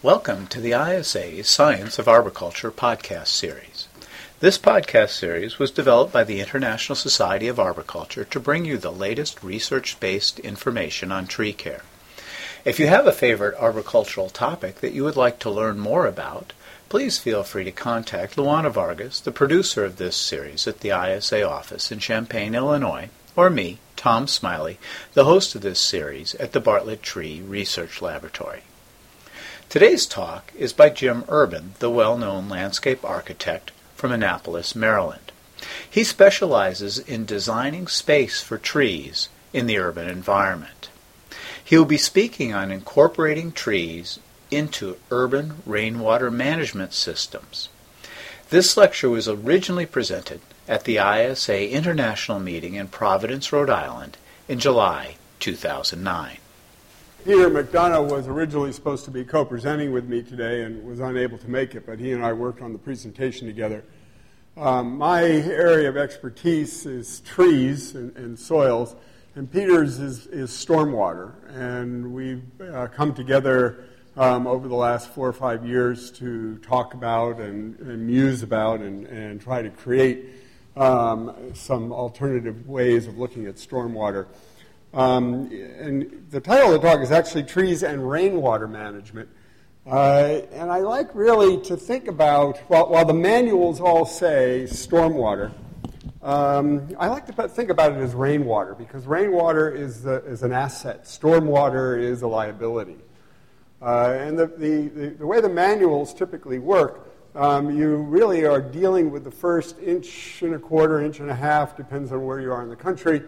Welcome to the ISA Science of Arboriculture podcast series. This podcast series was developed by the International Society of Arboriculture to bring you the latest research based information on tree care. If you have a favorite arboricultural topic that you would like to learn more about, please feel free to contact Luana Vargas, the producer of this series at the ISA office in Champaign, Illinois, or me, Tom Smiley, the host of this series at the Bartlett Tree Research Laboratory. Today's talk is by Jim Urban, the well known landscape architect from Annapolis, Maryland. He specializes in designing space for trees in the urban environment. He will be speaking on incorporating trees into urban rainwater management systems. This lecture was originally presented at the ISA International Meeting in Providence, Rhode Island in July 2009. Peter MacDonagh was originally supposed to be co presenting with me today and was unable to make it, but he and I worked on the presentation together. Um, my area of expertise is trees and, and soils, and Peter's is, is stormwater. And we've uh, come together um, over the last four or five years to talk about and, and muse about and, and, try to create um, some alternative ways of looking at stormwater. Um, and the title of the talk is actually Trees and Rainwater Management. Uh, and I like really to think about, while, while the manuals all say stormwater, um, I like to think about it as rainwater because rainwater is, is an asset, stormwater is a liability. Uh, and the, the, the, the, way the manuals typically work, um, you really are dealing with the first inch and a quarter, inch and a half, depends on where you are in the country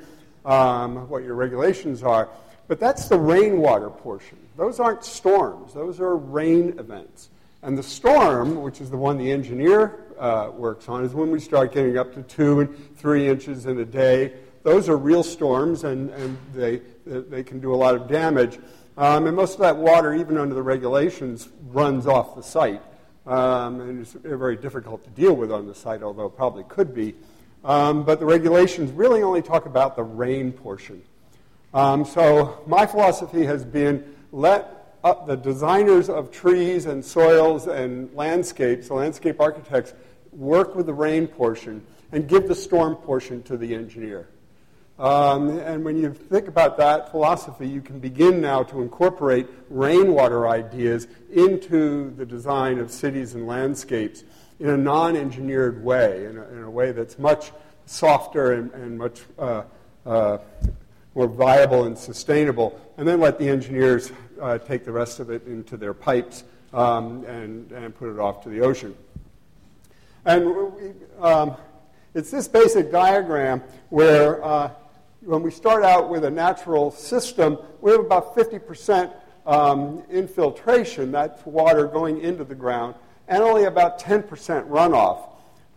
um, what your regulations are. But that's the rainwater portion. Those aren't storms, those are rain events. And the storm, which is the one the engineer uh, works on, is when we start getting up to two and three inches in a day. Those are real storms, and, and they, they can do a lot of damage. Um, and most of that water, even under the regulations, runs off the site. Um, and it's very difficult to deal with on the site, although it probably could be. Um, but the regulations really only talk about the rain portion. Um, so my philosophy has been let up the designers of trees and soils and landscapes, the landscape architects, work with the rain portion and give the storm portion to the engineer. Um, and when you think about that philosophy, you can begin now to incorporate rainwater ideas into the design of cities and landscapes in a non engineered way, in a, in a, way that's much softer and, and much uh, uh, more viable and sustainable, and then let the engineers uh, take the rest of it into their pipes um, and, and put it off to the ocean. And we, um, it's this basic diagram where uh, when we start out with a natural system, we have about 50% um, infiltration, that's water going into the ground and only about 10% runoff.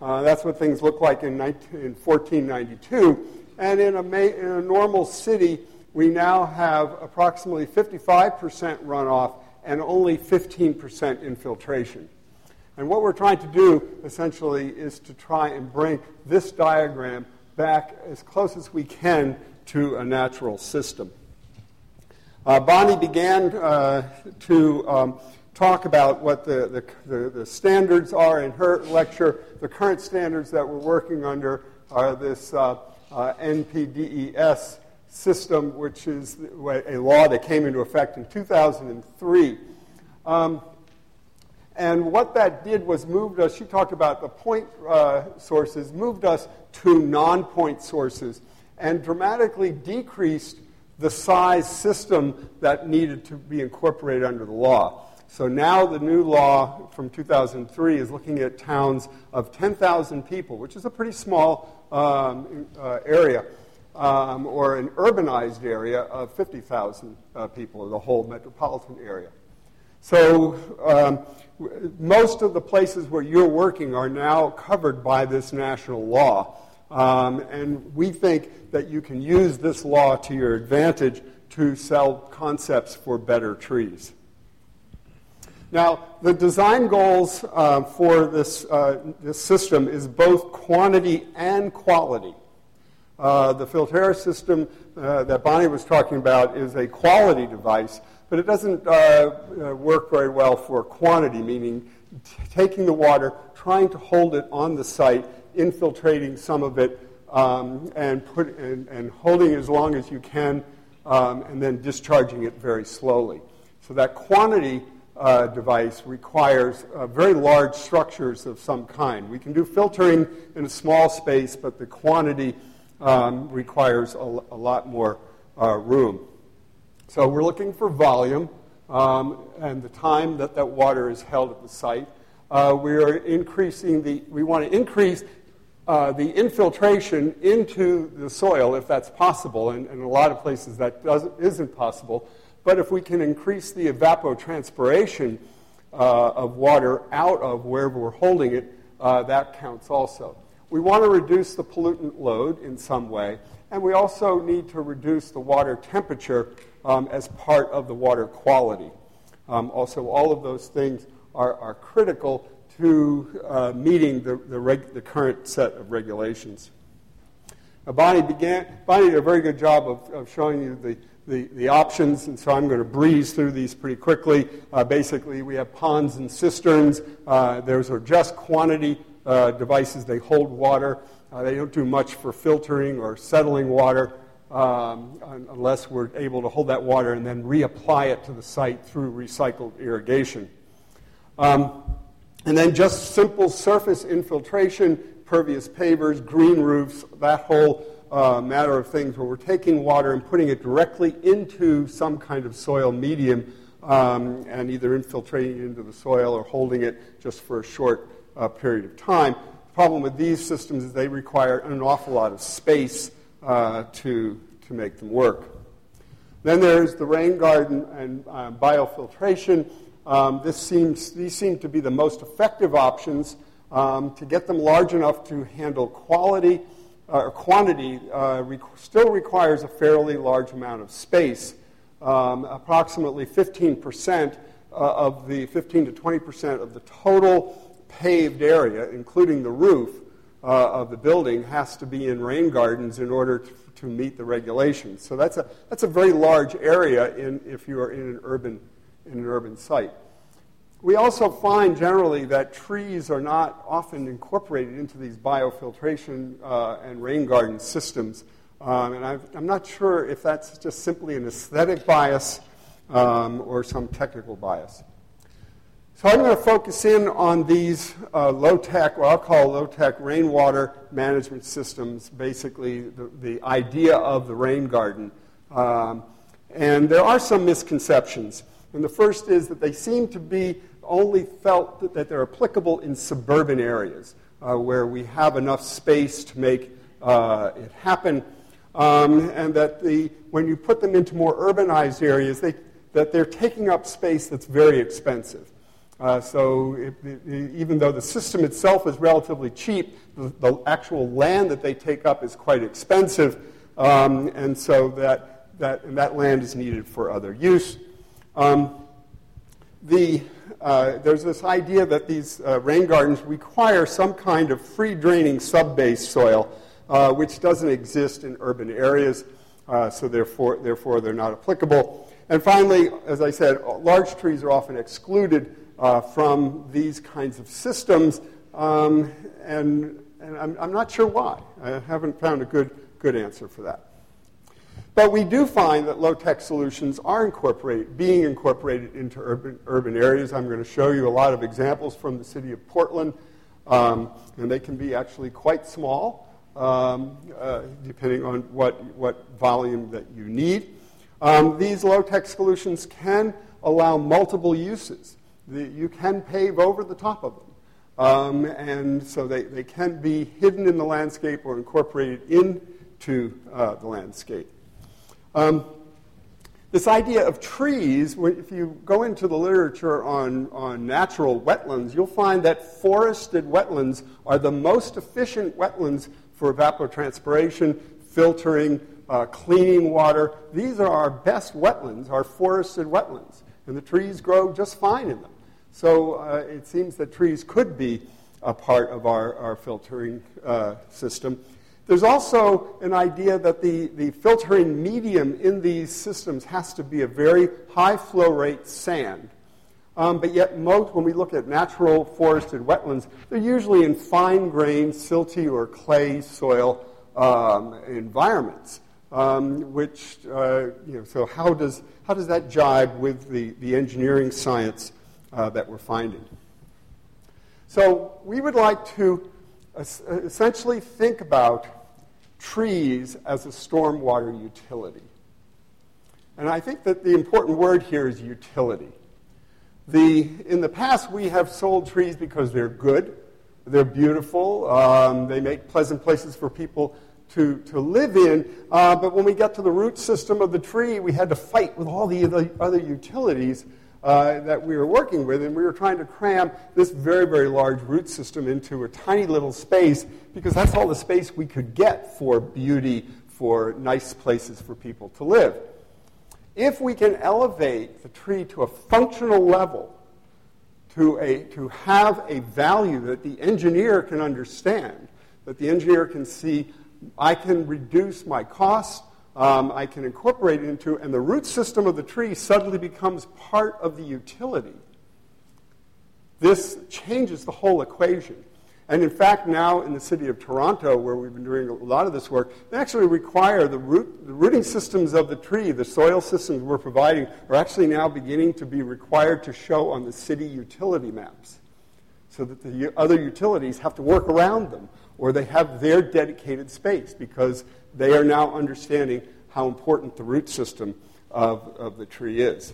Uh, that's what things look like in, 19, in 1492. And in a, in a normal city, we now have approximately 55% runoff and only 15% infiltration. And what we're trying to do, essentially, is to try and bring this diagram back as close as we can to a natural system. Uh, Bonnie began uh, to um, talk about what the, the, the, the, standards are in her lecture. The current standards that we're working under are this uh, uh, NPDES system, which is a law that came into effect in 2003. Um, and what that did was moved us, she talked about the point uh, sources, moved us to non point sources and dramatically decreased the size system that needed to be incorporated under the law. So now the new law from 2003 is looking at towns of 10,000 people, which is a pretty small um, uh, area, um, or an urbanized area of 50,000 uh, people, the whole metropolitan area. So um, most of the places where you're working are now covered by this national law. Um, and we think that you can use this law to your advantage to sell concepts for better trees. Now, the design goals uh, for this, uh, this system is both quantity and quality. Uh, the Filterra system uh, that Bonnie was talking about is a quality device, but it doesn't uh, uh, work very well for quantity, meaning t- taking the water, trying to hold it on the site, infiltrating some of it, um, and, put, and, and holding it as long as you can, um, and then discharging it very slowly. So that quantity uh, device requires uh, very large structures of some kind. We can do filtering in a small space, but the quantity um, requires a, a, lot more uh, room. So we're looking for volume um, and the time that that water is held at the site. Uh, we are increasing the, we want to increase uh, the infiltration into the soil if that's possible, and, and in a lot of places that isn't possible. But if we can increase the evapotranspiration uh, of water out of wherever we're holding it, uh, that counts also. We want to reduce the pollutant load in some way, and we also need to reduce the water temperature um, as part of the water quality. Um, also, all of those things are, are critical to uh, meeting the, the, reg- the, current set of regulations. Now, Bonnie, began, Bonnie did a very good job of, of showing you the the, the options, and so I'm going to breeze through these pretty quickly. Uh, basically, we have ponds and cisterns. Uh, those are just quantity uh, devices. They hold water. Uh, they don't do much for filtering or settling water um, unless we're able to hold that water and then reapply it to the site through recycled irrigation. Um, and then just simple surface infiltration, pervious pavers, green roofs, that whole uh, matter of things where we're taking water and putting it directly into some kind of soil medium um, and either infiltrating it into the soil or holding it just for a short uh, period of time. The problem with these systems is they require an awful lot of space uh, to, to make them work. Then there's the rain garden and uh, biofiltration. Um, this seems, these seem to be the most effective options um, to get them large enough to handle quality uh, quantity uh, still requires a fairly large amount of space. Um, approximately 15% uh, of the 15 to 20% of the total paved area, including the roof of the building, has to be in rain gardens in order to, to meet the regulations. So that's a, that's a very large area in, if you are in an urban, in an urban site. We also find generally that trees are not often incorporated into these biofiltration uh, and rain garden systems. Um, and i am not sure if that's just simply an aesthetic bias um, or some technical bias. So I'm going to focus in on these uh, low-tech, what I'll call low-tech rainwater management systems, basically the, the idea of the rain garden. Um, and there are some misconceptions. And the first is that they seem to be only felt that they're applicable in suburban areas uh, where we have enough space to make uh, it happen. Um, and that the, when you put them into more urbanized areas, they, that they're taking up space that's very expensive. Uh, so it, it, even though the system itself is relatively cheap, the, the, actual land that they take up is quite expensive, um, and so that, that, and that land is needed for other use. Um, the, uh, there's this idea that these uh, rain gardens require some kind of free draining sub-base soil, uh, which doesn't exist in urban areas, uh, so therefore, therefore they're not applicable. And finally, as I said, large trees are often excluded uh, from these kinds of systems, um, and, and I'm, I'm not sure why. I haven't found a good, good answer for that. But we do find that low-tech solutions are incorporated, being incorporated into urban, urban areas. I'm going to show you a lot of examples from the city of Portland, um, and they can be actually quite small, um, uh, depending on what, what volume that you need. Um, these low-tech solutions can allow multiple uses. The, you can pave over the top of them. Um, and so they, they can be hidden in the landscape or incorporated into uh, the landscape. Um, this idea of trees, if you go into the literature on, on natural wetlands, you'll find that forested wetlands are the most efficient wetlands for evapotranspiration, filtering, uh, cleaning water. These are our best wetlands, our forested wetlands, and the trees grow just fine in them. So uh, it seems that trees could be a part of our, our filtering uh, system. There's also an idea that the, the filtering medium in these systems has to be a very high flow rate sand. Um, but yet, most, when we look at natural forested wetlands, they're usually in fine grained, silty, or clay soil um, environments. Um, which, uh, you know, so how does, how does that jibe with the, the engineering science uh, that we're finding? So, we would like to essentially think about trees as a stormwater utility. And I think that the important word here is utility. The, in the past, we have sold trees because they're good, they're beautiful, um, they make pleasant places for people to, to live in. Uh, but when we got to the root system of the tree, we had to fight with all the other, other utilities uh, that we were working with, and we were trying to cram this very, very large root system into a tiny little space because that's all the space we could get for beauty, for nice places for people to live. If we can elevate the tree to a functional level, to, a, to have a value that the engineer can understand, that the engineer can see, I can reduce my costs, um, I can incorporate it into, and the root system of the tree suddenly becomes part of the utility. This changes the whole equation. And in fact, now in the city of Toronto, where we've been doing a lot of this work, they actually require the, root, the rooting systems of the tree, the soil systems we're providing, are actually now beginning to be required to show on the city utility maps. So that the other utilities have to work around them, or they have their dedicated space because they are now understanding how important the root system of, of the tree is.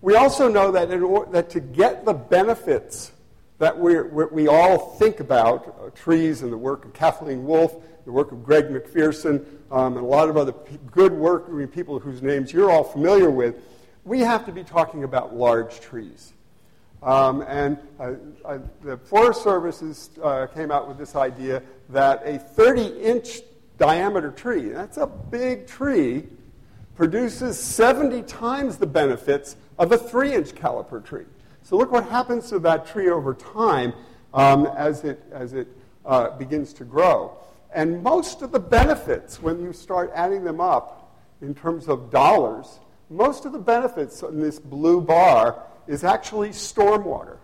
We also know that, in, that to get the benefits that we we all think about, uh, trees and the work of Kathleen Wolf, the work of Greg McPherson, um, and a lot of other p- good work, I mean, people whose names you're all familiar with, we have to be talking about large trees. Um, and uh, uh, the Forest Services uh, came out with this idea that a 30 inch diameter tree, that's a big tree, produces 70 times the benefits of a 3 inch caliper tree. So look what happens to that tree over time um, as it, as it uh, begins to grow. And most of the benefits, when you start adding them up in terms of dollars, most of the benefits in this blue bar is actually stormwater.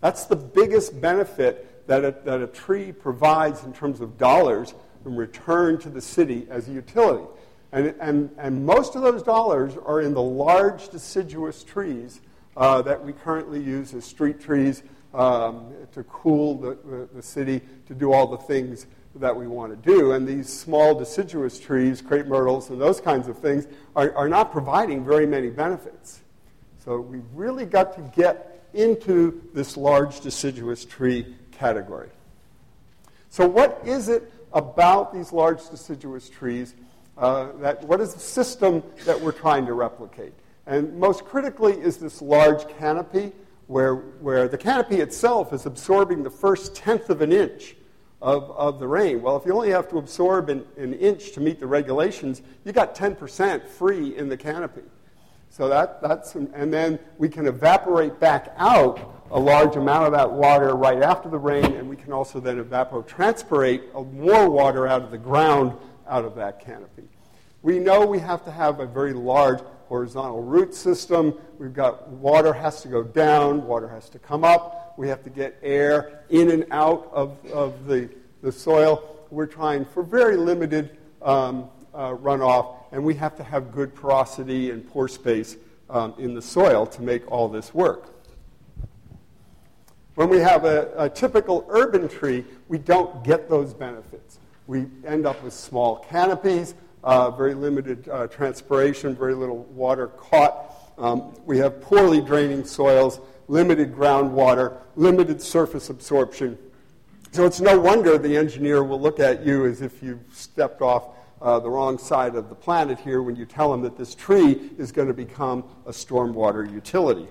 That's the biggest benefit that a, that a tree provides in terms of dollars in return to the city as a utility. And, and, and most of those dollars are in the large deciduous trees uh, that we currently use as street trees um, to cool the, the, the, city, to do all the things that we want to do. And these small deciduous trees, crepe myrtles, and those kinds of things, are, are not providing very many benefits. So we've really got to get into this large deciduous tree category. So, what is it about these large deciduous trees? Uh, that, what is the system that we're trying to replicate? And most critically is this large canopy, where, where the canopy itself is absorbing the first tenth of an inch of, of the rain. Well, if you only have to absorb an, an inch to meet the regulations, you got 10% free in the canopy. So that, that's, and then we can evaporate back out a large amount of that water right after the rain, and we can also then evapotranspirate more water out of the ground out of that canopy. We know we have to have a very large horizontal root system. We've got water has to go down, water has to come up. We have to get air in and out of, of the, the soil. We're trying for very limited um, uh, runoff, and we have to have good porosity and pore space um, in the soil to make all this work. When we have a, a, typical urban tree, we don't get those benefits. We end up with small canopies, uh, very limited uh, transpiration, very little water caught. Um, we have poorly draining soils, limited groundwater, limited surface absorption. So it's no wonder the engineer will look at you as if you've stepped off uh, the wrong side of the planet here when you tell them that this tree is going to become a stormwater utility.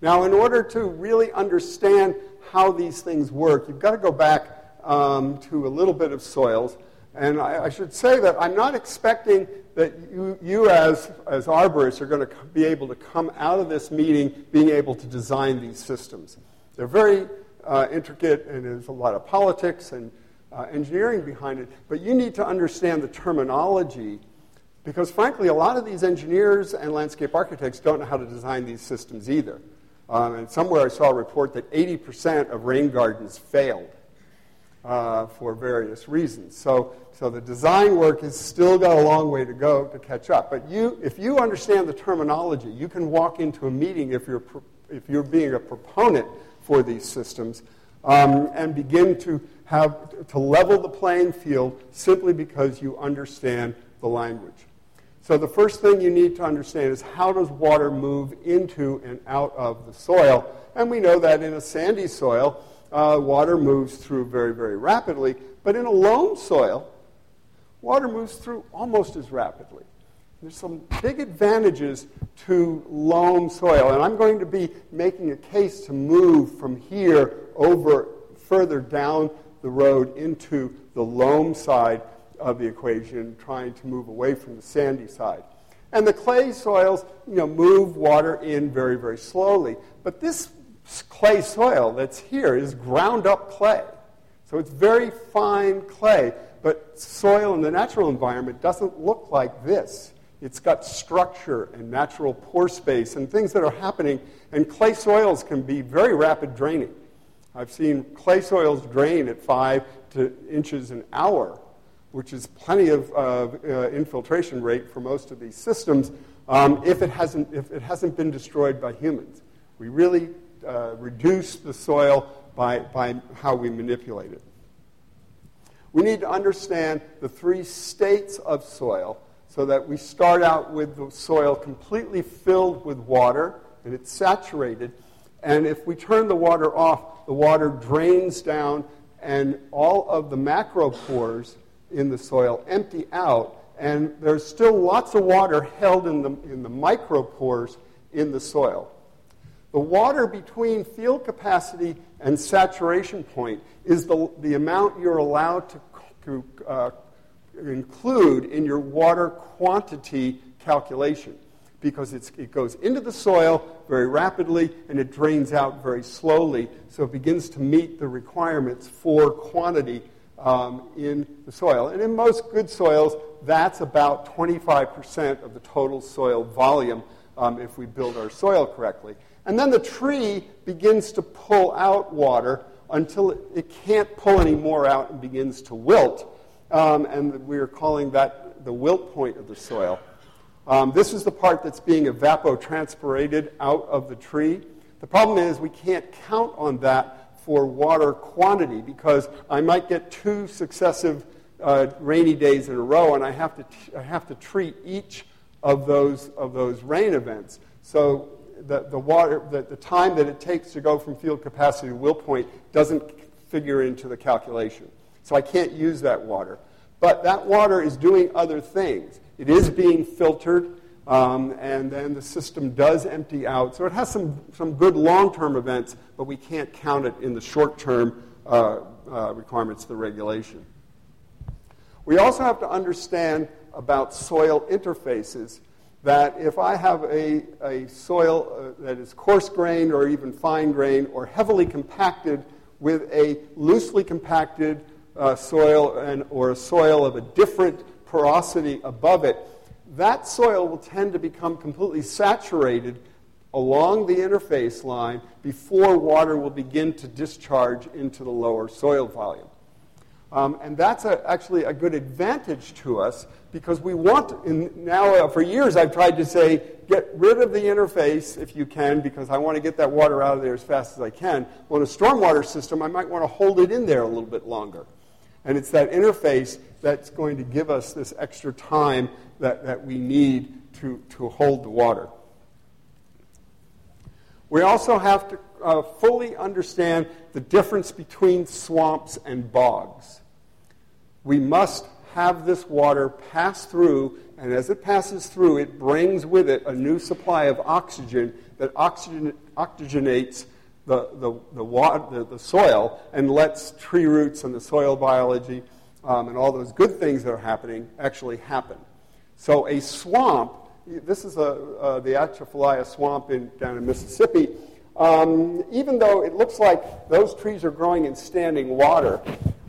Now, in order to really understand how these things work, you've got to go back um, to a little bit of soils. And I, I, should say that I'm not expecting that you, you as, as arborists are going to be able to come out of this meeting being able to design these systems. They're very uh, intricate, and there's a lot of politics and uh, engineering behind it. But you need to understand the terminology because, frankly, a lot of these engineers and landscape architects don't know how to design these systems either. Um, and somewhere I saw a report that 80% of rain gardens failed uh, for various reasons. So, so the design work has still got a long way to go to catch up. But you, if you understand the terminology, you can walk into a meeting if you're, if you're being a proponent for these systems um, and begin to have to level the playing field simply because you understand the language. So the first thing you need to understand is how does water move into and out of the soil? And we know that in a sandy soil, uh, water moves through very, very rapidly. But in a loam soil, water moves through almost as rapidly. There's some big advantages to loam soil, and I'm going to be making a case to move from here over further down the road into the loam side of the equation, trying to move away from the sandy side. And the clay soils, you know, move water in very, very slowly. But this clay soil that's here is ground up clay. So it's very fine clay, but soil in the natural environment doesn't look like this. It's got structure and natural pore space and things that are happening, and clay soils can be very rapid draining. I've seen clay soils drain at five to inches an hour, which is plenty of uh, uh, infiltration rate for most of these systems um, if, it hasn't, if it hasn't been destroyed by humans. We really uh, reduce the soil by, by how we manipulate it. We need to understand the three states of soil so that we start out with the soil completely filled with water and it's saturated. And if we turn the water off, the water drains down and all of the macropores in the soil empty out. And there's still lots of water held in the, in the micropores in the soil. The water between field capacity and saturation point is the, the amount you're allowed to, to uh, include in your water quantity calculation because it goes into the soil very rapidly and it drains out very slowly. So it begins to meet the requirements for quantity um, in the soil. And in most good soils, that's about 25% of the total soil volume um, if we build our soil correctly. And then the tree begins to pull out water until it, can't pull any more out and begins to wilt. Um, and we are calling that the wilt point of the soil. Um, this is the part that's being evapotranspirated out of the tree. The problem is we can't count on that for water quantity because I might get two successive uh, rainy days in a row and I have to, t- I have to treat each of those, of those rain events. So the, the, water, the, the time that it takes to go from field capacity to wilt point doesn't figure into the calculation. So I can't use that water. But that water is doing other things. It is being filtered, um, and then the system does empty out. So it has some, some good long term events, but we can't count it in the short term uh, uh, requirements of the regulation. We also have to understand about soil interfaces that if I have a, a soil uh, that is coarse grained or even fine grained or heavily compacted with a loosely compacted uh, soil and, or a soil of a different porosity above it, that soil will tend to become completely saturated along the interface line before water will begin to discharge into the lower soil volume. Um, and that's a, actually a good advantage to us because we want, in, now uh, for years I've tried to say, get rid of the interface if you can because I want to get that water out of there as fast as I can. Well, in a stormwater system, I might want to hold it in there a little bit longer. And it's that interface that's going to give us this extra time that, that we need to, to hold the water. We also have to uh, fully understand the difference between swamps and bogs. we must have this water pass through, and as it passes through, it brings with it a new supply of oxygen that oxygen, oxygenates the, the, the, water, the, the, soil and lets tree roots and the soil biology um, and all those good things that are happening actually happen. So a swamp, this is a, uh, the Atchafalaya swamp in, down in Mississippi, um, even though it looks like those trees are growing in standing water,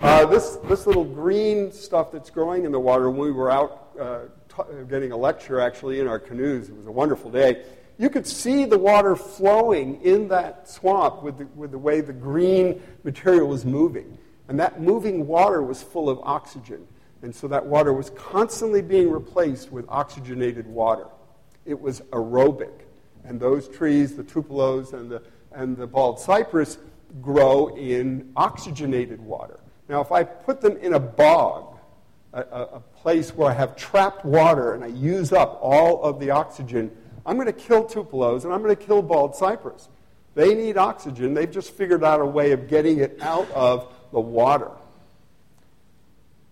uh, this, this little green stuff that's growing in the water, when we were out uh, t- getting a lecture actually in our canoes, it was a wonderful day, you could see the water flowing in that swamp with the, with the way the green material was moving. And that moving water was full of oxygen. And so that water was constantly being replaced with oxygenated water. It was aerobic. And those trees, the tupelos and the, and the bald cypress, grow in oxygenated water. Now, if I put them in a bog, a, a, place where I have trapped water and I use up all of the oxygen, I'm going to kill tupelos and I'm going to kill bald cypress. They need oxygen. They've just figured out a way of getting it out of the water.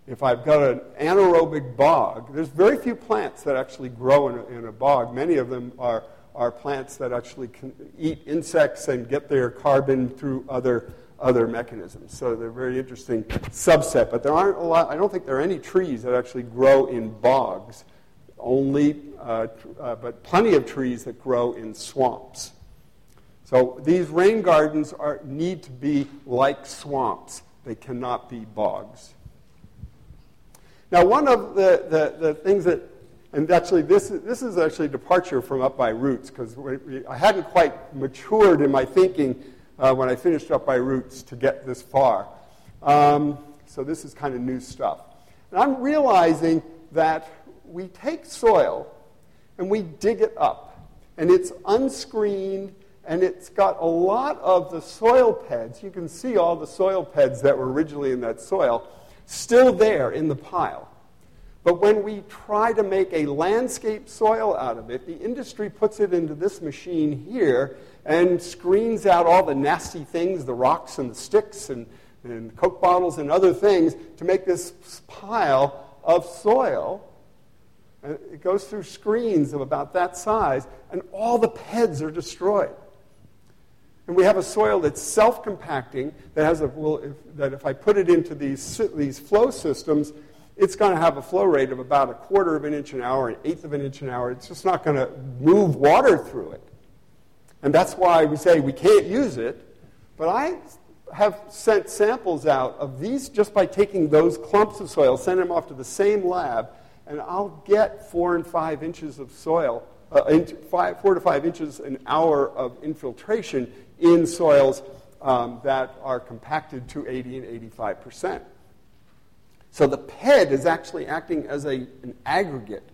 If I've got an anaerobic bog, there's very few plants that actually grow in a, in a bog. Many of them are, are plants that actually eat insects and get their carbon through other, other mechanisms. So they're a very interesting subset. But there aren't a lot, I don't think there are any trees that actually grow in bogs only, uh, uh, but plenty of trees that grow in swamps. So these rain gardens are, need to be like swamps. They cannot be bogs. Now, one of the, the, the things that, and actually this, this is actually a departure from Up by Roots, because I hadn't quite matured in my thinking uh, when I finished Up by Roots to get this far. Um, so this is kind of new stuff. And I'm realizing that we take soil and we dig it up, and it's unscreened, and it's got a lot of the soil peds. You can see all the soil peds that were originally in that soil still there in the pile. But when we try to make a landscape soil out of it, the industry puts it into this machine here and screens out all the nasty things, the rocks and the sticks and, and Coke bottles and other things to make this pile of soil it goes through screens of about that size, and all the peds are destroyed. And we have a soil that's self compacting, that, has a, well, if, that if I put it into these, these flow systems, it's going to have a flow rate of about a quarter of an inch an hour, an eighth of an inch an hour. It's just not going to move water through it. And that's why we say we can't use it. But I have sent samples out of these just by taking those clumps of soil, send them off to the same lab, and I'll get four and five inches of soil, uh, five, four to five inches an hour of infiltration in soils um, that are compacted to 80 and 85 percent. So the ped is actually acting as a, an aggregate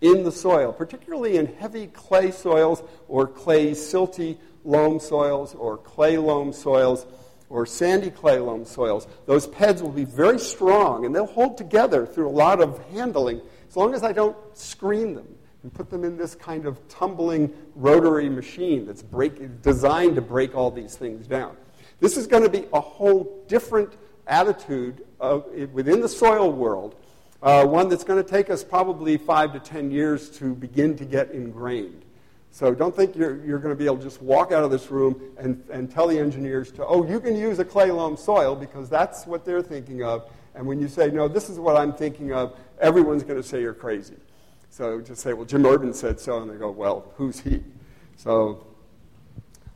in the soil, particularly in heavy clay soils or clay silty loam soils or clay loam soils or sandy clay loam soils. Those peds will be very strong and they'll hold together through a lot of handling as long as I don't screen them and put them in this kind of tumbling rotary machine that's break, designed to break all these things down. This is going to be a whole different attitude of, within the soil world, uh, one that's going to take us probably five to ten years to begin to get ingrained. So don't think you're, you're going to be able to just walk out of this room and, and tell the engineers to, oh, you can use a clay loam soil because that's what they're thinking of. And when you say, no, this is what I'm thinking of, everyone's going to say you're crazy. So just say, well, Jim Urban said so, and they go, well, who's he? So,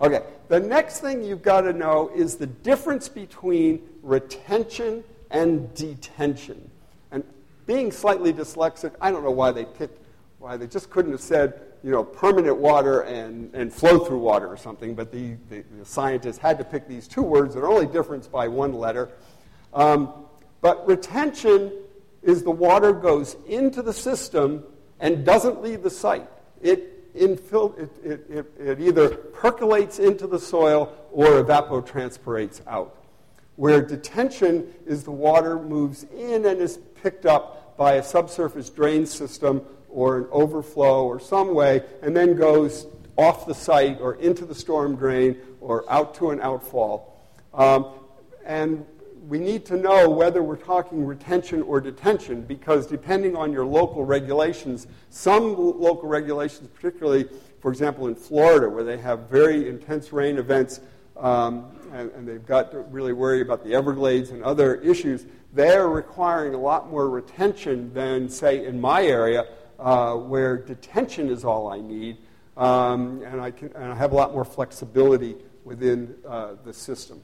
okay. The next thing you've got to know is the difference between retention and detention. And being slightly dyslexic, I don't know why they picked, why they just couldn't have said, you know, permanent water and, and flow through water or something, but the, the, the scientists had to pick these two words that are only different by one letter. Um, but retention is the water goes into the system and doesn't leave the site. It, infil- it, it, it, it either percolates into the soil or evapotranspirates out. Where detention is the water moves in and is picked up by a subsurface drain system or an overflow or some way, and then goes off the site or into the storm drain or out to an outfall. Um, and we need to know whether we're talking retention or detention because depending on your local regulations, some local regulations, particularly, for example, in Florida, where they have very intense rain events um, and, and, they've got to really worry about the Everglades and other issues, they're requiring a lot more retention than, say, in my area, uh, where detention is all I need, um, and, I can, and I have a lot more flexibility within uh, the system.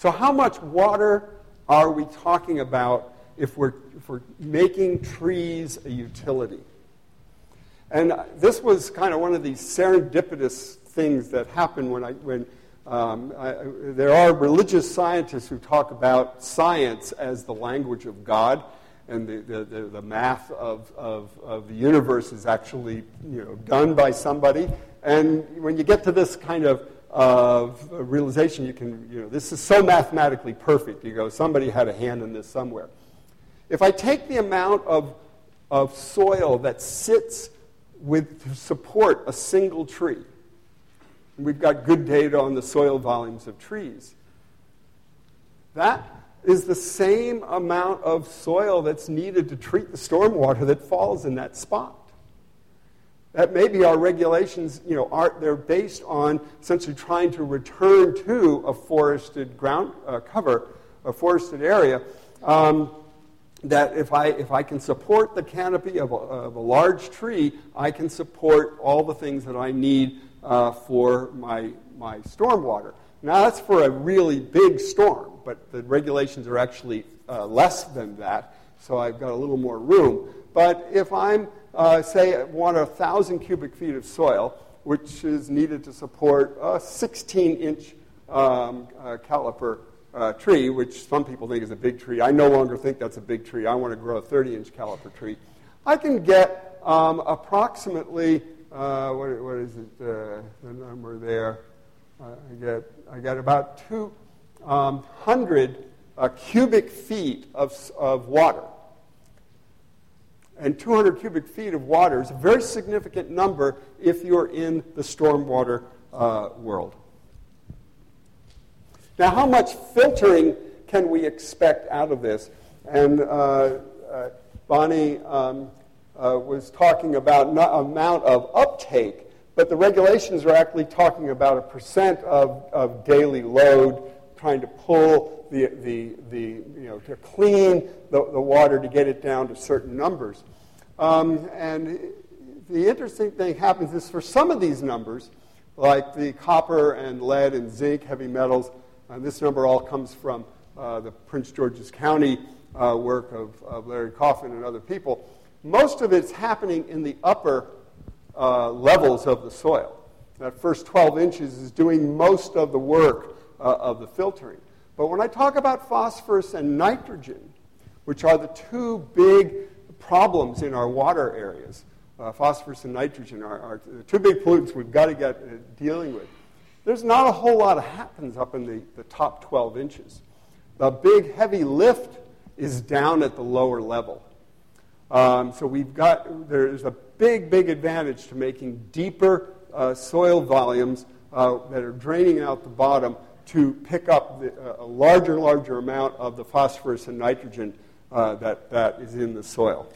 So, how much water are we talking about if we're, if we're making trees a utility? And this was kind of one of these serendipitous things that happen when I, when um, I, there are religious scientists who talk about science as the language of God, and the, the, the, the math of, of, of, the universe is actually you know, done by somebody. And when you get to this kind of of realization you can, you know, this is so mathematically perfect. You go, somebody had a hand in this somewhere. If I take the amount of, of soil that sits with to support a single tree, we've got good data on the soil volumes of trees, that is the same amount of soil that's needed to treat the stormwater that falls in that spot. That maybe our regulations, you know, are they're based on essentially trying to return to a forested ground uh, cover, a forested area. Um, that if I, if I can support the canopy of a, of a, large tree, I can support all the things that I need uh, for my, my stormwater. Now, that's for a really big storm, but the regulations are actually uh, less than that, so I've got a little more room. But if I'm uh, say, want a 1,000 cubic feet of soil, which is needed to support a 16 inch um, uh, caliper uh, tree, which some people think is a big tree. I no longer think that's a big tree. I want to grow a 30 inch caliper tree. I can get um, approximately, uh, what, what is it, uh, the number there? Uh, I, get, I get about 200 um, uh, cubic feet of, of water and 200 cubic feet of water is a very significant number if you're in the stormwater uh, world. Now, how much filtering can we expect out of this? And uh, uh, Bonnie um, uh, was talking about amount of uptake, but the regulations are actually talking about a percent of, of daily load, trying to pull the, the, the you know, to clean the, the water to get it down to certain numbers. Um, and the interesting thing happens is for some of these numbers, like the copper and lead and zinc, heavy metals, and this number all comes from uh, the Prince George's County uh, work of, of, Larry Coffman and other people. Most of it's happening in the upper uh, levels of the soil. That first 12 inches is doing most of the work uh, of the filtering. But when I talk about phosphorus and nitrogen, which are the two big problems in our water areas. Uh, phosphorus and nitrogen are, are, the two big pollutants we've got to get uh, dealing with. There's not a whole lot of happens up in the, the top 12 inches. The big heavy lift is down at the lower level. Um, so we've got, there's a big, big advantage to making deeper uh, soil volumes uh, that are draining out the bottom to pick up the, a larger, larger amount of the phosphorus and nitrogen uh, that, that is in the soil.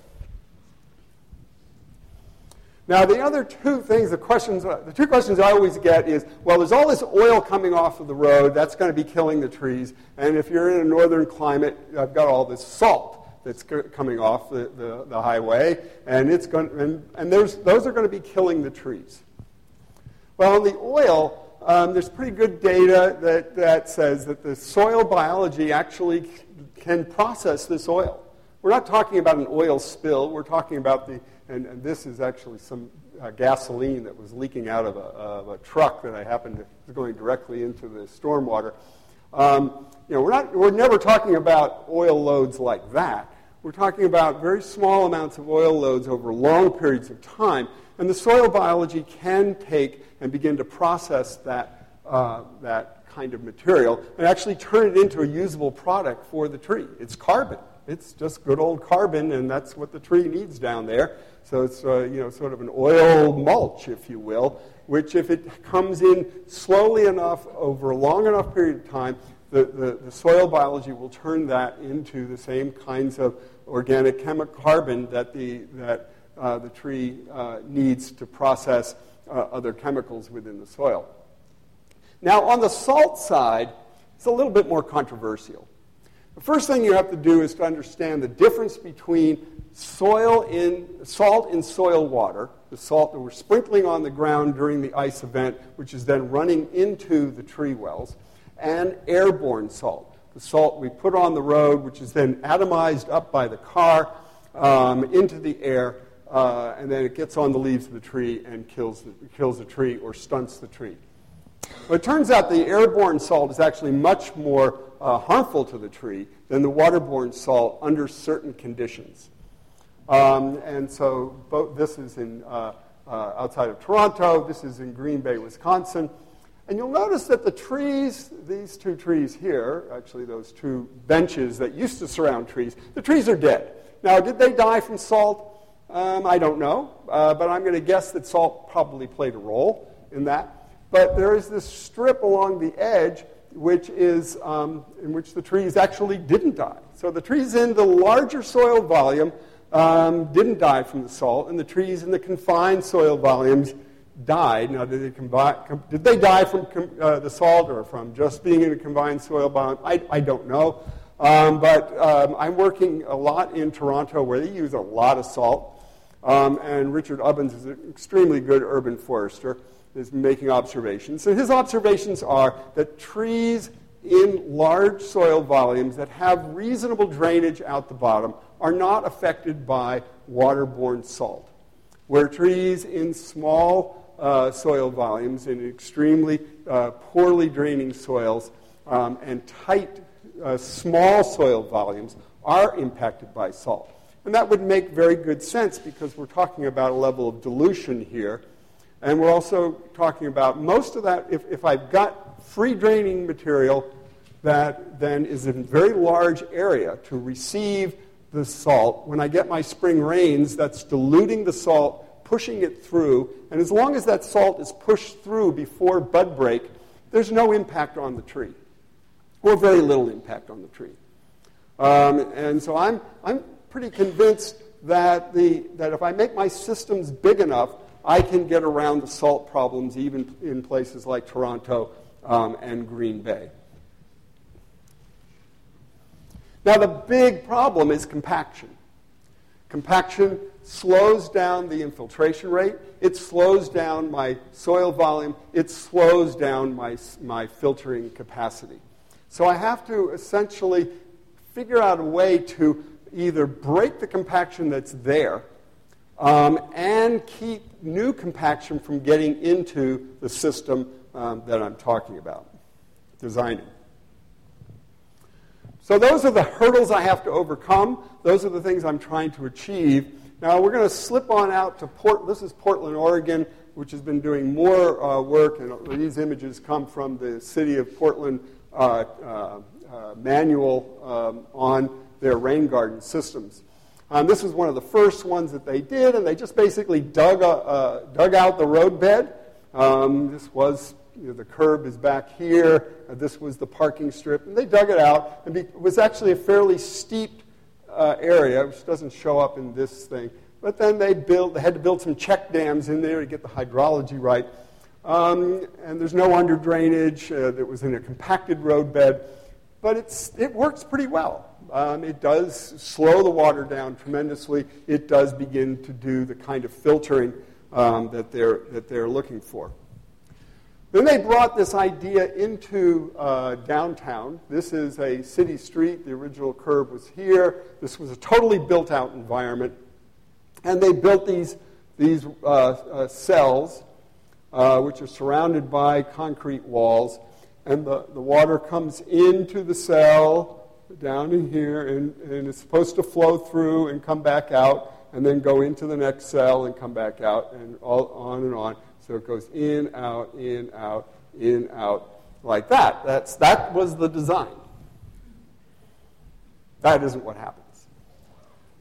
Now, the other two things, the questions, uh, the two questions I always get is, well, there's all this oil coming off of the road. That's going to be killing the trees. And if you're in a northern climate, I've got all this salt that's coming off the, the, the highway, and it's going, and, and those are going to be killing the trees. Well, on the oil, um, there's pretty good data that, that says that the soil biology actually can process this oil. We're not talking about an oil spill. We're talking about the and, and this is actually some uh, gasoline that was leaking out of a, of a, truck that I happened to going directly into the stormwater. Um, you know, we're, not, we're never talking about oil loads like that. We're talking about very small amounts of oil loads over long periods of time. And the soil biology can take and begin to process that, uh, that kind of material and actually turn it into a usable product for the tree. It's carbon. It's just good old carbon, and that's what the tree needs down there. So it's uh, you know sort of an oil mulch, if you will, which if it comes in slowly enough over a long enough period of time, the, the, the, soil biology will turn that into the same kinds of organic chemical carbon that the, that, uh, the tree uh, needs to process other chemicals within the soil. Now, on the salt side, it's a little bit more controversial. The first thing you have to do is to understand the difference between soil in, salt in soil water, the salt that we're sprinkling on the ground during the ice event, which is then running into the tree wells, and airborne salt, the salt we put on the road, which is then atomized up by the car um, into the air, uh, and then it gets on the leaves of the tree and kills the, kills the tree or stunts the tree. Well, it turns out the airborne salt is actually much more uh, harmful to the tree than the waterborne salt under certain conditions. Um, and so this is in, uh, uh, outside of Toronto, this is in Green Bay, Wisconsin. And you'll notice that the trees, these two trees here, actually those two benches that used to surround trees, the trees are dead. Now, did they die from salt? Um, I don't know, uh, but I'm going to guess that salt probably played a role in that. But there is this strip along the edge which is um, in which the trees actually didn't die. So the trees in the larger soil volume um, didn't die from the salt, and the trees in the confined soil volumes died. Now, did they, combine, did they die from uh, the salt or from just being in a confined soil volume? I, I don't know. Um, but um, I'm working a lot in Toronto where they use a lot of salt. Um, and Richard Ubbens is an extremely good urban forester is making observations. So his observations are that trees in large soil volumes that have reasonable drainage out the bottom are not affected by waterborne salt. Where trees in small uh, soil volumes, in extremely uh, poorly draining soils, um, and tight, uh, small soil volumes are impacted by salt. And that would make very good sense because we're talking about a level of dilution here and we're also talking about most of that, if, if I've got free draining material that then is in a very large area to receive the salt, when I get my spring rains, that's diluting the salt, pushing it through. And as long as that salt is pushed through before bud break, there's no impact on the tree, or very little impact on the tree. Um, and so I'm, I'm pretty convinced that, the, that if I make my systems big enough, I can get around the salt problems even in places like Toronto um, and Green Bay. Now, the big problem is compaction. Compaction slows down the infiltration rate, it slows down my soil volume, it slows down my, my filtering capacity. So I have to essentially figure out a way to either break the compaction that's there um, and keep new compaction from getting into the system um, that I'm talking about, designing. So those are the hurdles I have to overcome. Those are the things I'm trying to achieve. Now we're going to slip on out to Port. This is Portland, Oregon, which has been doing more uh, work, and these images come from the city of Portland uh, uh, uh manual um, on their rain garden systems. Um, this was one of the first ones that they did, and they just basically dug, a, uh, dug out the roadbed. Um, this was, you know, the curb is back here. Uh, this was the parking strip. And they dug it out. And it was actually a fairly steep uh, area, which doesn't show up in this thing. But then they, built, they had to build some check dams in there to get the hydrology right. Um, and there's no under drainage. Uh, it was in a compacted roadbed. But it's, it works pretty well. Um, it does slow the water down tremendously. It does begin to do the kind of filtering um, that, they're, that they're looking for. Then they brought this idea into uh, downtown. This is a city street. The original curb was here. This was a totally built out environment. And they built these, these uh, uh, cells, uh, which are surrounded by concrete walls. And the, the water comes into the cell down in here, and, and it's supposed to flow through and come back out, and then go into the next cell and come back out, and all on and on. So it goes in, out, in, out, in, out, like that. That's, that was the design. That isn't what happens.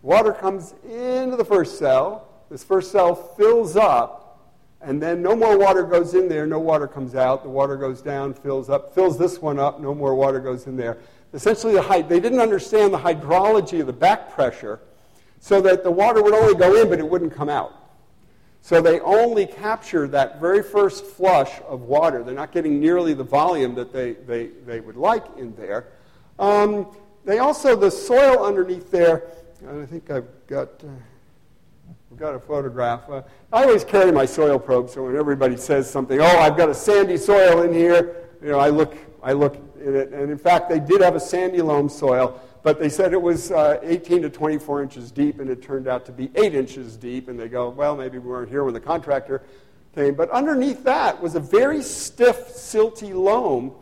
Water comes into the first cell. This first cell fills up, and then no more water goes in there, no water comes out. The water goes down, fills up, fills this one up, no more water goes in there. Essentially, the, they didn't understand the hydrology of the back pressure, so that the water would only go in, but it wouldn't come out. So they only capture that very first flush of water. They're not getting nearly the volume that they, they, they would like in there. Um, they also, the soil underneath there, I think I've got, uh, I've got a photograph. Uh, I always carry my soil probe, so when everybody says something, oh, I've got a sandy soil in here, you know, I look, I look in it. And in fact, they did have a sandy loam soil but they said it was uh, 18 to 24 inches deep, and it turned out to be 8 inches deep. And they go, well, maybe we weren't here when the contractor came. But underneath that was a very stiff, silty loam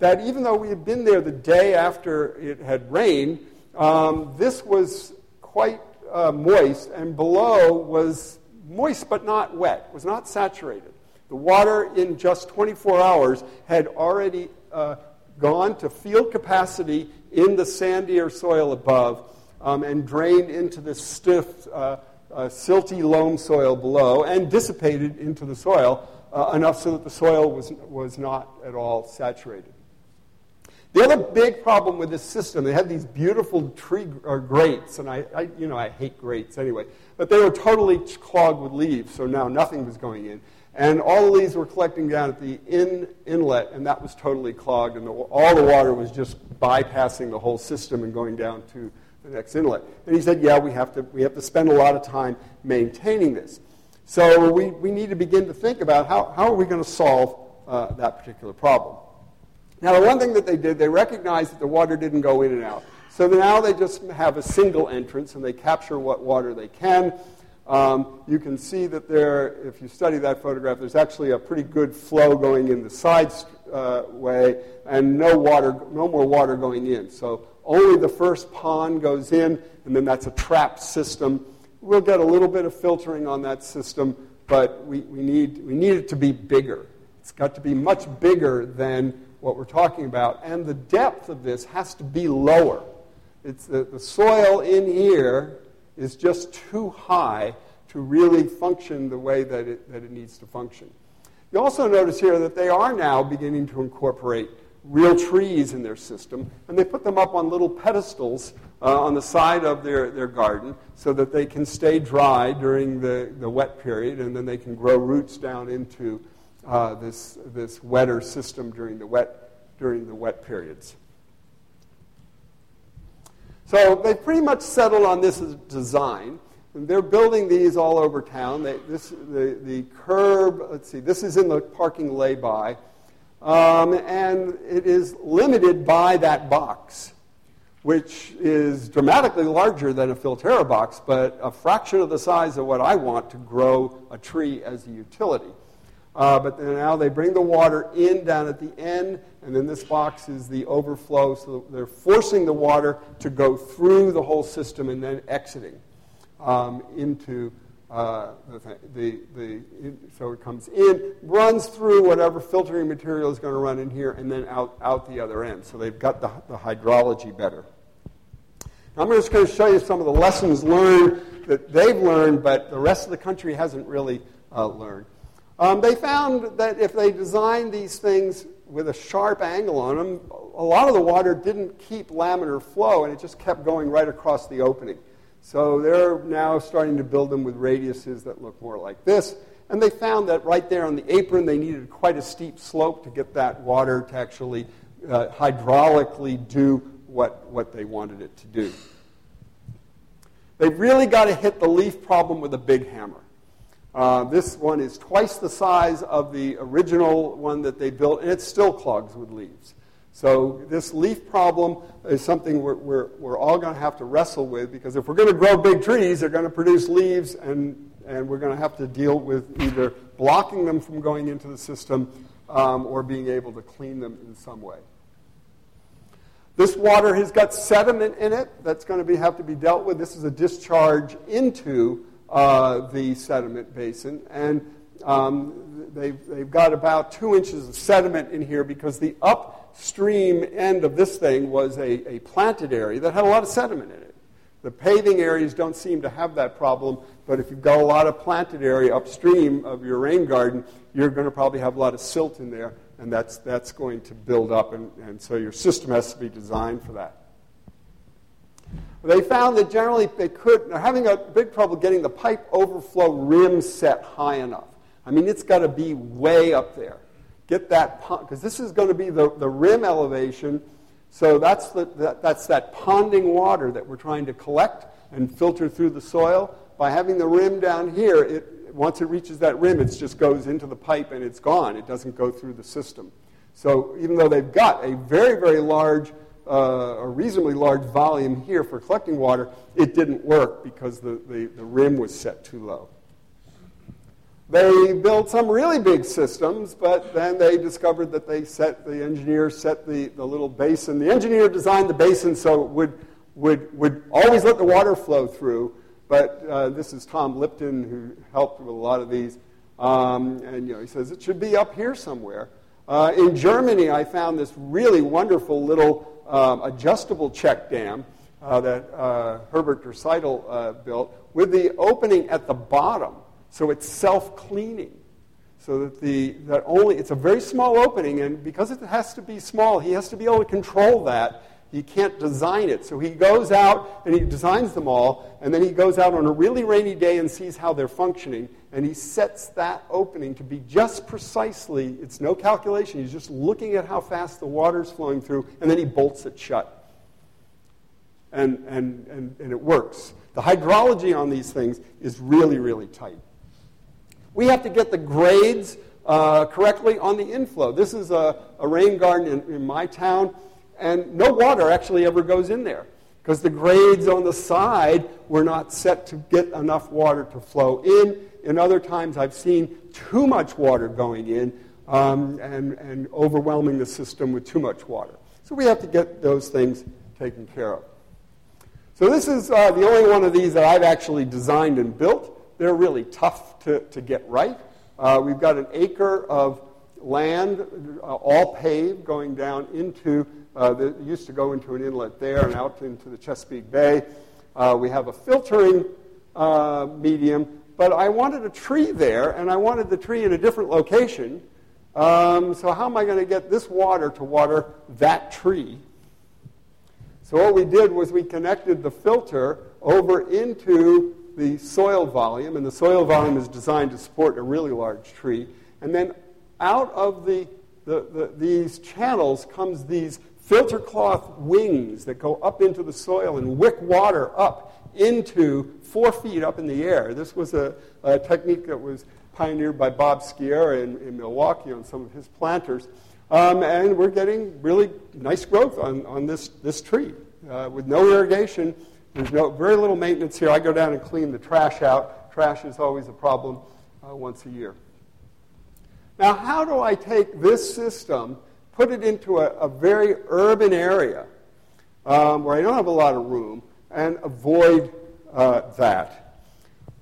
that even though we had been there the day after it had rained, um, this was quite uh, moist, and below was moist but not wet, was not saturated. The water in just 24 hours had already uh, gone to field capacity in the sandier soil above um, and drained into the stiff, uh, uh, silty loam soil below and dissipated into the soil uh, enough so that the soil was, was not at all saturated. The other big problem with this system, they had these beautiful tree or grates, and I, I, you know, I hate grates anyway, but they were totally clogged with leaves, so now nothing was going in. And all the leaves were collecting down at the in, inlet, and that was totally clogged, and the, all the water was just bypassing the whole system and going down to the next inlet. And he said, Yeah, we have to, we have to spend a lot of time maintaining this. So we, we need to begin to think about how, how are we going to solve uh, that particular problem. Now, the one thing that they did, they recognized that the water didn't go in and out. So now they just have a single entrance and they capture what water they can. Um, you can see that there, if you study that photograph, there's actually a pretty good flow going in the side uh, way and no water, no more water going in. So only the first pond goes in, and then that's a trapped system. We'll get a little bit of filtering on that system, but we, we, need, we need it to be bigger. It's got to be much bigger than what we're talking about, and the depth of this has to be lower. It's the, the soil in here is just too high to really function the way that it, that it needs to function. You also notice here that they are now beginning to incorporate real trees in their system, and they put them up on little pedestals uh, on the side of their, their garden so that they can stay dry during the, the wet period, and then they can grow roots down into uh, this, this wetter system during the wet, during the wet periods. So they pretty much settled on this design. And they're building these all over town. They, this, the, the curb, let's see, this is in the parking lay-by. Um, and it is limited by that box, which is dramatically larger than a Filterra box, but a fraction of the size of what I want to grow a tree as a utility. Uh, but now they bring the water in down at the end, and then this box is the overflow. So they're forcing the water to go through the whole system and then exiting um, into uh, the, the, so it comes in, runs through whatever filtering material is going to run in here, and then out, out the other end. So they've got the, the hydrology better. I'm just going to show you some of the lessons learned that they've learned, but the rest of the country hasn't really uh, learned. Um, they found that if they designed these things with a sharp angle on them, a lot of the water didn't keep laminar flow and it just kept going right across the opening. So they're now starting to build them with radiuses that look more like this. And they found that right there on the apron, they needed quite a steep slope to get that water to actually uh, hydraulically do what, what they wanted it to do. They've really got to hit the leaf problem with a big hammer. Uh, this one is twice the size of the original one that they built, and it still clogs with leaves. So this leaf problem is something we're, we're, we're all going to have to wrestle with because if we're going to grow big trees, they're going to produce leaves, and, and we're going to have to deal with either blocking them from going into the system um, or being able to clean them in some way. This water has got sediment in it that's going to be, have to be dealt with. This is a discharge into uh, the sediment basin. And um, they've, they've got about two inches of sediment in here because the upstream end of this thing was a, a planted area that had a lot of sediment in it. The paving areas don't seem to have that problem, but if you've got a lot of planted area upstream of your rain garden, you're going to probably have a lot of silt in there, and that's, that's going to build up, and, and so your system has to be designed for that. They found that generally they could, they're having a big trouble getting the pipe overflow rim set high enough. I mean, it's got to be way up there. Get that, because this is going to be the, the rim elevation. So that's, the, that, that's that ponding water that we're trying to collect and filter through the soil. By having the rim down here, it, once it reaches that rim, it just goes into the pipe and it's gone. It doesn't go through the system. So even though they've got a very, very large uh, a reasonably large volume here for collecting water, it didn't work because the, the, the rim was set too low. They built some really big systems, but then they discovered that they set, the engineer set the, the little basin. The engineer designed the basin so it would, would, would always let the water flow through. But uh, this is Tom Liptan, who helped with a lot of these. Um, and you know, he says it should be up here somewhere. Uh, in Germany, I found this really wonderful little um, adjustable check dam uh, that uh, Herbert der uh, built with the opening at the bottom, so it's self-cleaning. So that the that only it's a very small opening, and because it has to be small, he has to be able to control that he can't design it. So he goes out and he designs them all, and then he goes out on a really rainy day and sees how they're functioning, and he sets that opening to be just precisely, it's no calculation, he's just looking at how fast the water's flowing through, and then he bolts it shut. And, and, and, and it works. The hydrology on these things is really, really tight. We have to get the grades uh, correctly on the inflow. This is a, a rain garden in, in my town and no water actually ever goes in there because the grades on the side were not set to get enough water to flow in. In other times, I've seen too much water going in um, and, and overwhelming the system with too much water. So we have to get those things taken care of. So this is uh, the only one of these that I've actually designed and built. They're really tough to, to get right. Uh, we've got an acre of land, uh, all paved, going down into uh, that used to go into an inlet there and out into the Chesapeake Bay. Uh, we have a filtering uh, medium, but I wanted a tree there, and I wanted the tree in a different location. Um, so, how am I going to get this water to water that tree? So, what we did was we connected the filter over into the soil volume, and the soil volume is designed to support a really large tree. And then out of the, the, the, these channels comes these filter cloth wings that go up into the soil and wick water up into four feet up in the air. This was a, a technique that was pioneered by Bob Sciarra in, in Milwaukee on some of his planters. Um, and we're getting really nice growth on, on this, this tree. Uh, with no irrigation, there's no, very little maintenance here. I go down and clean the trash out. Trash is always a problem uh, once a year. Now, how do I take this system put it into a, a very urban area um, where I don't have a lot of room and avoid uh, that.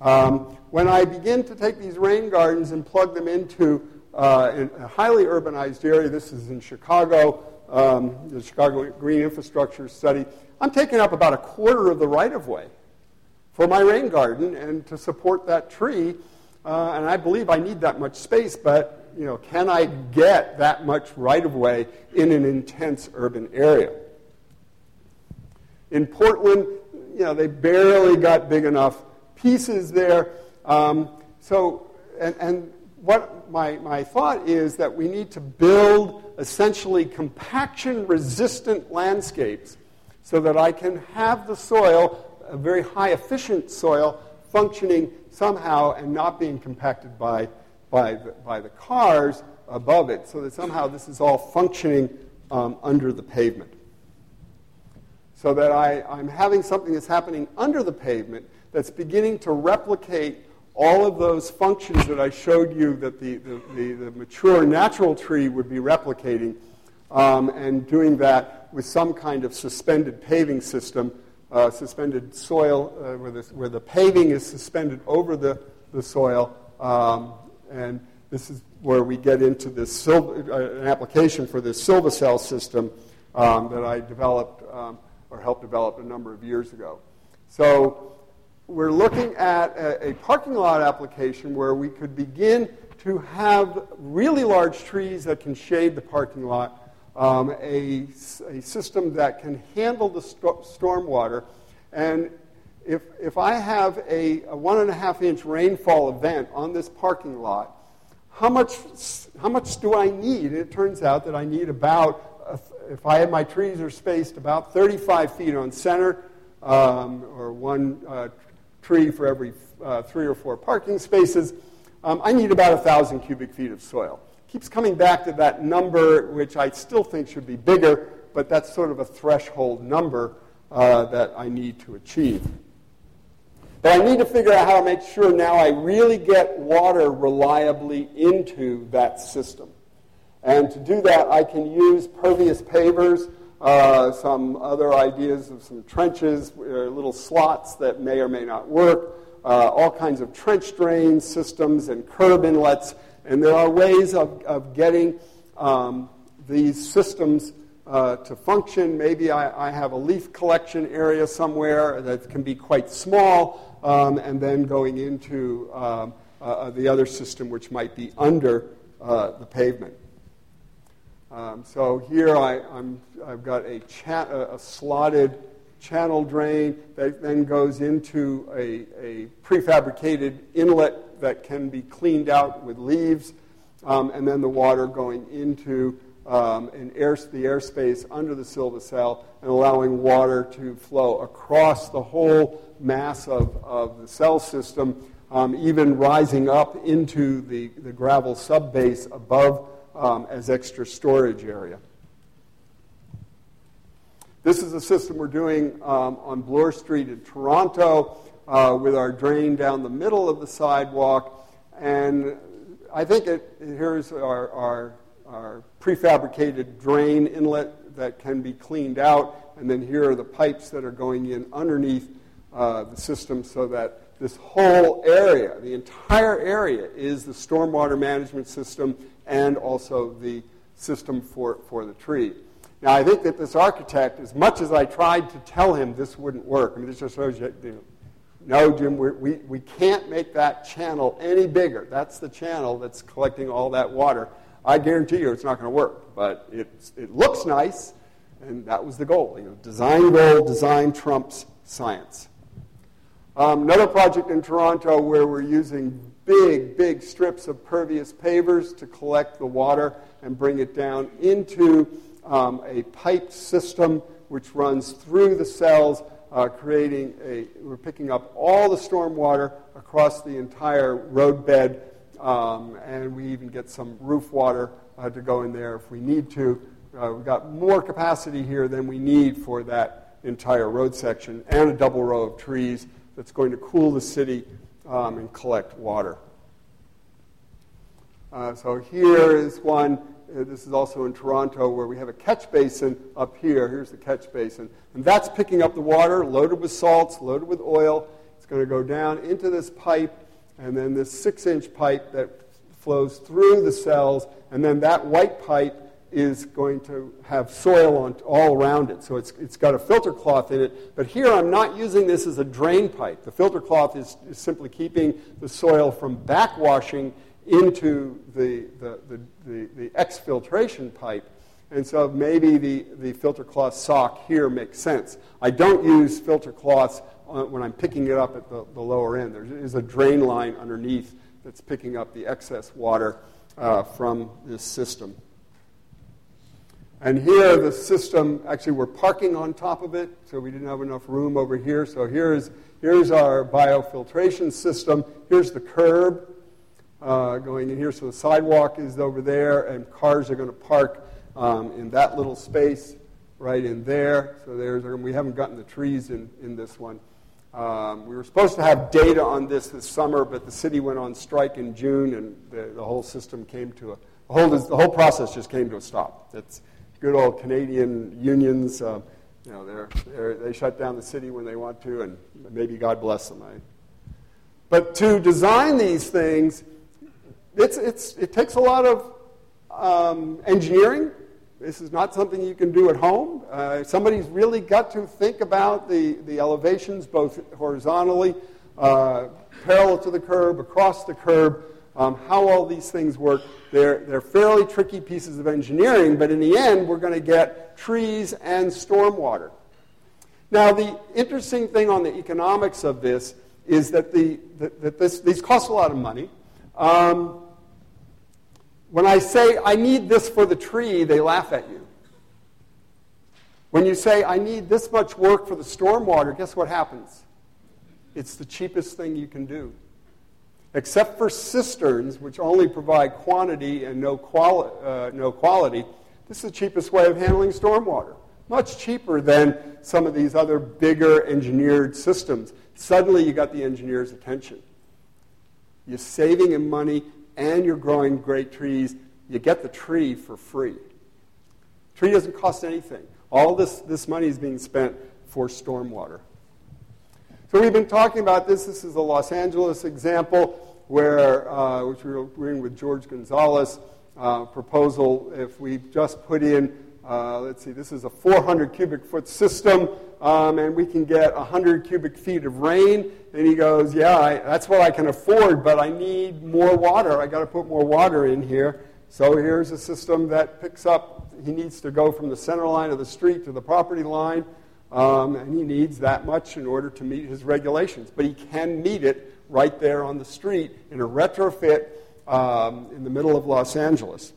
Um, when I begin to take these rain gardens and plug them into uh, a highly urbanized area, this is in Chicago, um, the Chicago Green Infrastructure Study, I'm taking up about a quarter of the right of way for my rain garden and to support that tree. Uh, and I believe I need that much space, but you know, can I get that much right of way in an intense urban area? In Portland, you know, they barely got big enough pieces there. Um, so, and, and what my, my thought is that we need to build essentially compaction resistant landscapes so that I can have the soil, a very high efficient soil, functioning somehow and not being compacted by by the, by the cars above it, so that somehow this is all functioning um, under the pavement. So that I, I'm having something that's happening under the pavement that's beginning to replicate all of those functions that I showed you that the, the, the, the mature natural tree would be replicating, um, and doing that with some kind of suspended paving system, uh, suspended soil, uh, where, where, the paving is suspended over the, the soil, um, and this is where we get into this uh, an application for this Silva-Cell system um, that I developed um, or helped develop a number of years ago. So we're looking at a, a parking lot application where we could begin to have really large trees that can shade the parking lot, um, a, a system that can handle the st- storm water. And if, if I have a, a one and a half inch rainfall event on this parking lot, how much, how much do I need? It turns out that I need about, if I have my trees are spaced about 35 feet on center, um, or one uh, tree for every uh, three or four parking spaces, um, I need about 1,000 cubic feet of soil. Keeps coming back to that number, which I still think should be bigger, but that's sort of a threshold number uh, that I need to achieve. But I need to figure out how to make sure now I really get water reliably into that system. And to do that, I can use pervious pavers, uh, some other ideas of some trenches, uh, little slots that may or may not work, uh, all kinds of trench drain systems and curb inlets. And there are ways of, of getting um, these systems uh, to function. Maybe I, I, have a leaf collection area somewhere that can be quite small, um, and then going into um, uh, the other system, which might be under uh, the pavement. Um, so here I, have got a, cha- a, slotted channel drain that then goes into a, a prefabricated inlet that can be cleaned out with leaves, um, and then the water going into um, an air, the airspace under the Silvacell and allowing water to flow across the whole mass of, of the cell system, um, even rising up into the, the gravel subbase above um, as extra storage area. This is a system we're doing um, on Bloor Street in Toronto uh, with our drain down the middle of the sidewalk. And I think it, here's our, our, our prefabricated drain inlet that can be cleaned out. And then here are the pipes that are going in underneath uh, the system so that this whole area, the entire area, is the stormwater management system and also the system for, for the tree. Now, I think that this architect, as much as I tried to tell him this wouldn't work, I mean, this just shows you, you know, no, Jim, we we, can't make that channel any bigger. That's the channel that's collecting all that water. I guarantee you it's not going to work, but it, it looks nice, and that was the goal. You know, design goal, design trumps science. Um, another project in Toronto where we're using big, big strips of pervious pavers to collect the water and bring it down into um, a piped system which runs through the cells, uh, creating a, we're picking up all the storm water across the entire roadbed, um, and we even get some roof water uh, to go in there if we need to. Uh, we've got more capacity here than we need for that entire road section, and a double row of trees that's going to cool the city um, and collect water. Uh, so here is one uh, this is also in Toronto, where we have a catch basin up here. Here's the catch basin. And that's picking up the water, loaded with salts, loaded with oil. It's going to go down into this pipe, and then this six inch pipe that flows through the cells, and then that white pipe is going to have soil on, all around it. So it's, it's got a filter cloth in it. But here I'm not using this as a drain pipe. The filter cloth is, is simply keeping the soil from backwashing into the, the, the, the, the exfiltration pipe. And so maybe the, the filter cloth sock here makes sense. I don't use filter cloths when I'm picking it up at the, the lower end. There is a drain line underneath that's picking up the excess water uh, from this system. And here, the system, actually, we're parking on top of it, so we didn't have enough room over here. So here's, here's our biofiltration system. Here's the curb uh, going in here. So the sidewalk is over there, and cars are going to park um, in that little space right in there. So there's, we haven't gotten the trees in, in this one. Um, we were supposed to have data on this this summer, but the city went on strike in June, and the, the whole system came to a the whole, the whole process just came to a stop. It's good old Canadian unions. Uh, you know, they're, they're, they shut down the city when they want to, and maybe God bless them. But to design these things, it's, it's, it takes a lot of um, engineering. this is not something you can do at home. Uh, somebody's really got to think about the, the elevations both horizontally, uh, parallel to the curb, across the curb, um, how all these things work. They're, they're fairly tricky pieces of engineering, but in the end, we're going to get trees and stormwater. Now, the interesting thing on the economics of this is that, the, that, this, these cost a lot of money. Um, when I say, I need this for the tree, they laugh at you. When you say, I need this much work for the stormwater, guess what happens? It's the cheapest thing you can do. Except for cisterns, which only provide quantity and no, quali- uh, no quality, this is the cheapest way of handling stormwater. Much cheaper than some of these other bigger engineered systems. Suddenly you got the engineer's attention. You're saving him money and you're growing great trees. You get the tree for free. Tree doesn't cost anything. All this, this money is being spent for stormwater. So we've been talking about this. This is a Los Angeles example where, uh, which we were doing with George Gonzalez uh, proposal. If we just put in, uh, let's see, this is a 400 cubic foot system, um, and we can get 100 cubic feet of rain. And he goes, yeah, I, that's what I can afford, but I need more water. I got to put more water in here. So here's a system that picks up. He needs to go from the center line of the street to the property line. Um, and he needs that much in order to meet his regulations. But he can meet it right there on the street in a retrofit um, in the middle of Los Angeles.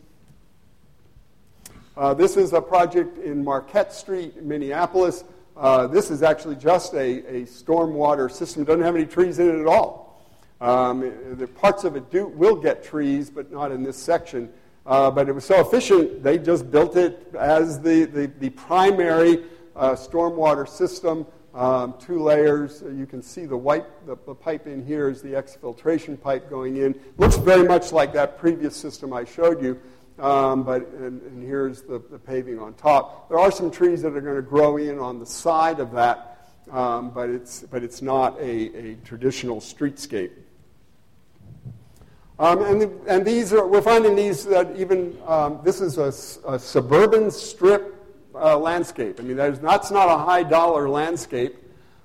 Uh, this is a project in Marquette Street in Minneapolis. Uh, this is actually just a, a stormwater system. It doesn't have any trees in it at all. Um, the parts of it do, will get trees, but not in this section. Uh, but it was so efficient, they just built it as the, the, the primary uh, stormwater system, um, two layers. You can see the white, the, the, pipe in here is the exfiltration pipe going in. Looks very much like that previous system I showed you, um, but and, and here's the, the, paving on top. There are some trees that are going to grow in on the side of that, um, but it's but it's not a, a traditional streetscape. Um, and, and these are, we're finding these that even, um, this is a, a suburban strip uh, landscape. I mean, that's not a high dollar landscape.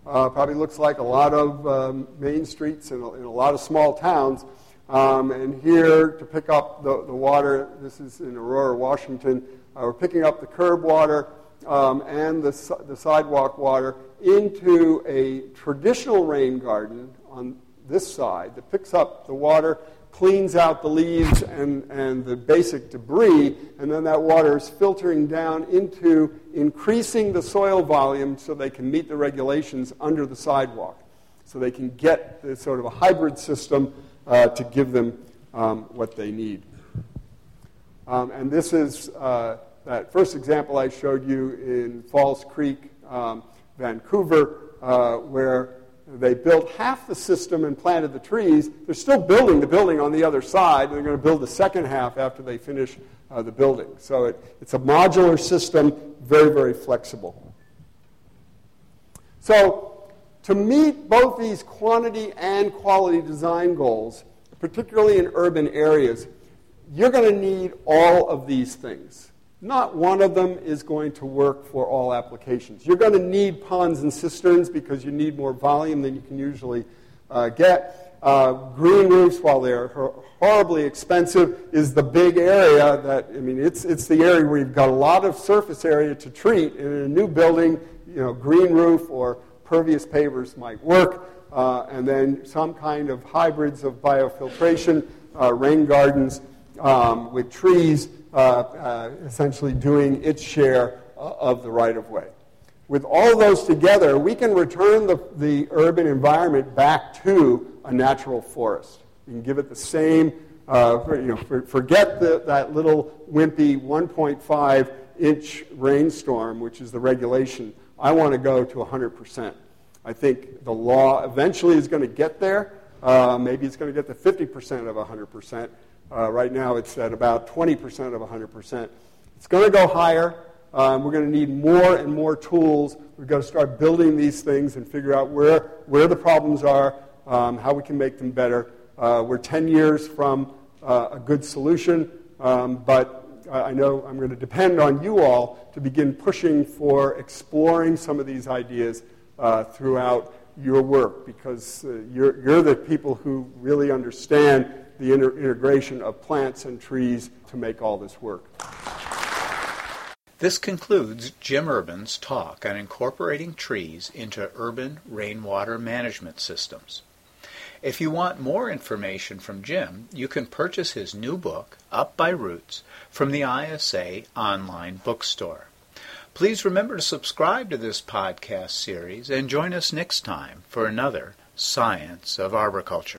Uh, probably looks like a lot of um, main streets in a, in a, lot of small towns. Um, and here to pick up the, the, water, this is in Aurora, Washington, uh, we're picking up the curb water um, and the, the sidewalk water into a traditional rain garden on this side that picks up the water cleans out the leaves and, and the basic debris, and then that water is filtering down into increasing the soil volume so they can meet the regulations under the sidewalk. So they can get this sort of a hybrid system uh, to give them um, what they need. Um, and this is uh, that first example I showed you in False Creek, um, Vancouver, uh, where they built half the system and planted the trees. They're still building the building on the other side. They're going to build the second half after they finish uh, the building. So it, it's a modular system, very, very flexible. So to meet both these quantity and quality design goals, particularly in urban areas, you're going to need all of these things. Not one of them is going to work for all applications. You're going to need ponds and cisterns because you need more volume than you can usually uh, get. Uh, green roofs, while they're horribly expensive, is the big area that, I mean, it's, it's the area where you've got a lot of surface area to treat. And in a new building, you know, green roof or pervious pavers might work. Uh, and then some kind of hybrids of biofiltration, uh, rain gardens um, with trees essentially doing its share uh, of the right of way. With all those together, we can return the, the urban environment back to a natural forest. We can give it the same, uh, for, you know, for, forget the, that little wimpy 1.5 inch rainstorm, which is the regulation. I want to go to 100%. I think the law eventually is going to get there. Uh, maybe it's going to get to 50% of 100%. Uh, right now it's at about 20% of 100%. It's going to go higher. Um, we're going to need more and more tools. We've got to start building these things and figure out where, where the problems are, um, how we can make them better. Uh, we're 10 years from uh, a good solution, um, but I know I'm going to depend on you all to begin pushing for exploring some of these ideas uh, throughout your work because uh, you're, you're the people who really understand the inter- integration of plants and trees to make all this work. This concludes Jim Urban's talk on incorporating trees into urban rainwater management systems. If you want more information from Jim, you can purchase his new book, Up by Roots, from the ISA online bookstore. Please remember to subscribe to this podcast series and join us next time for another Science of Arboriculture.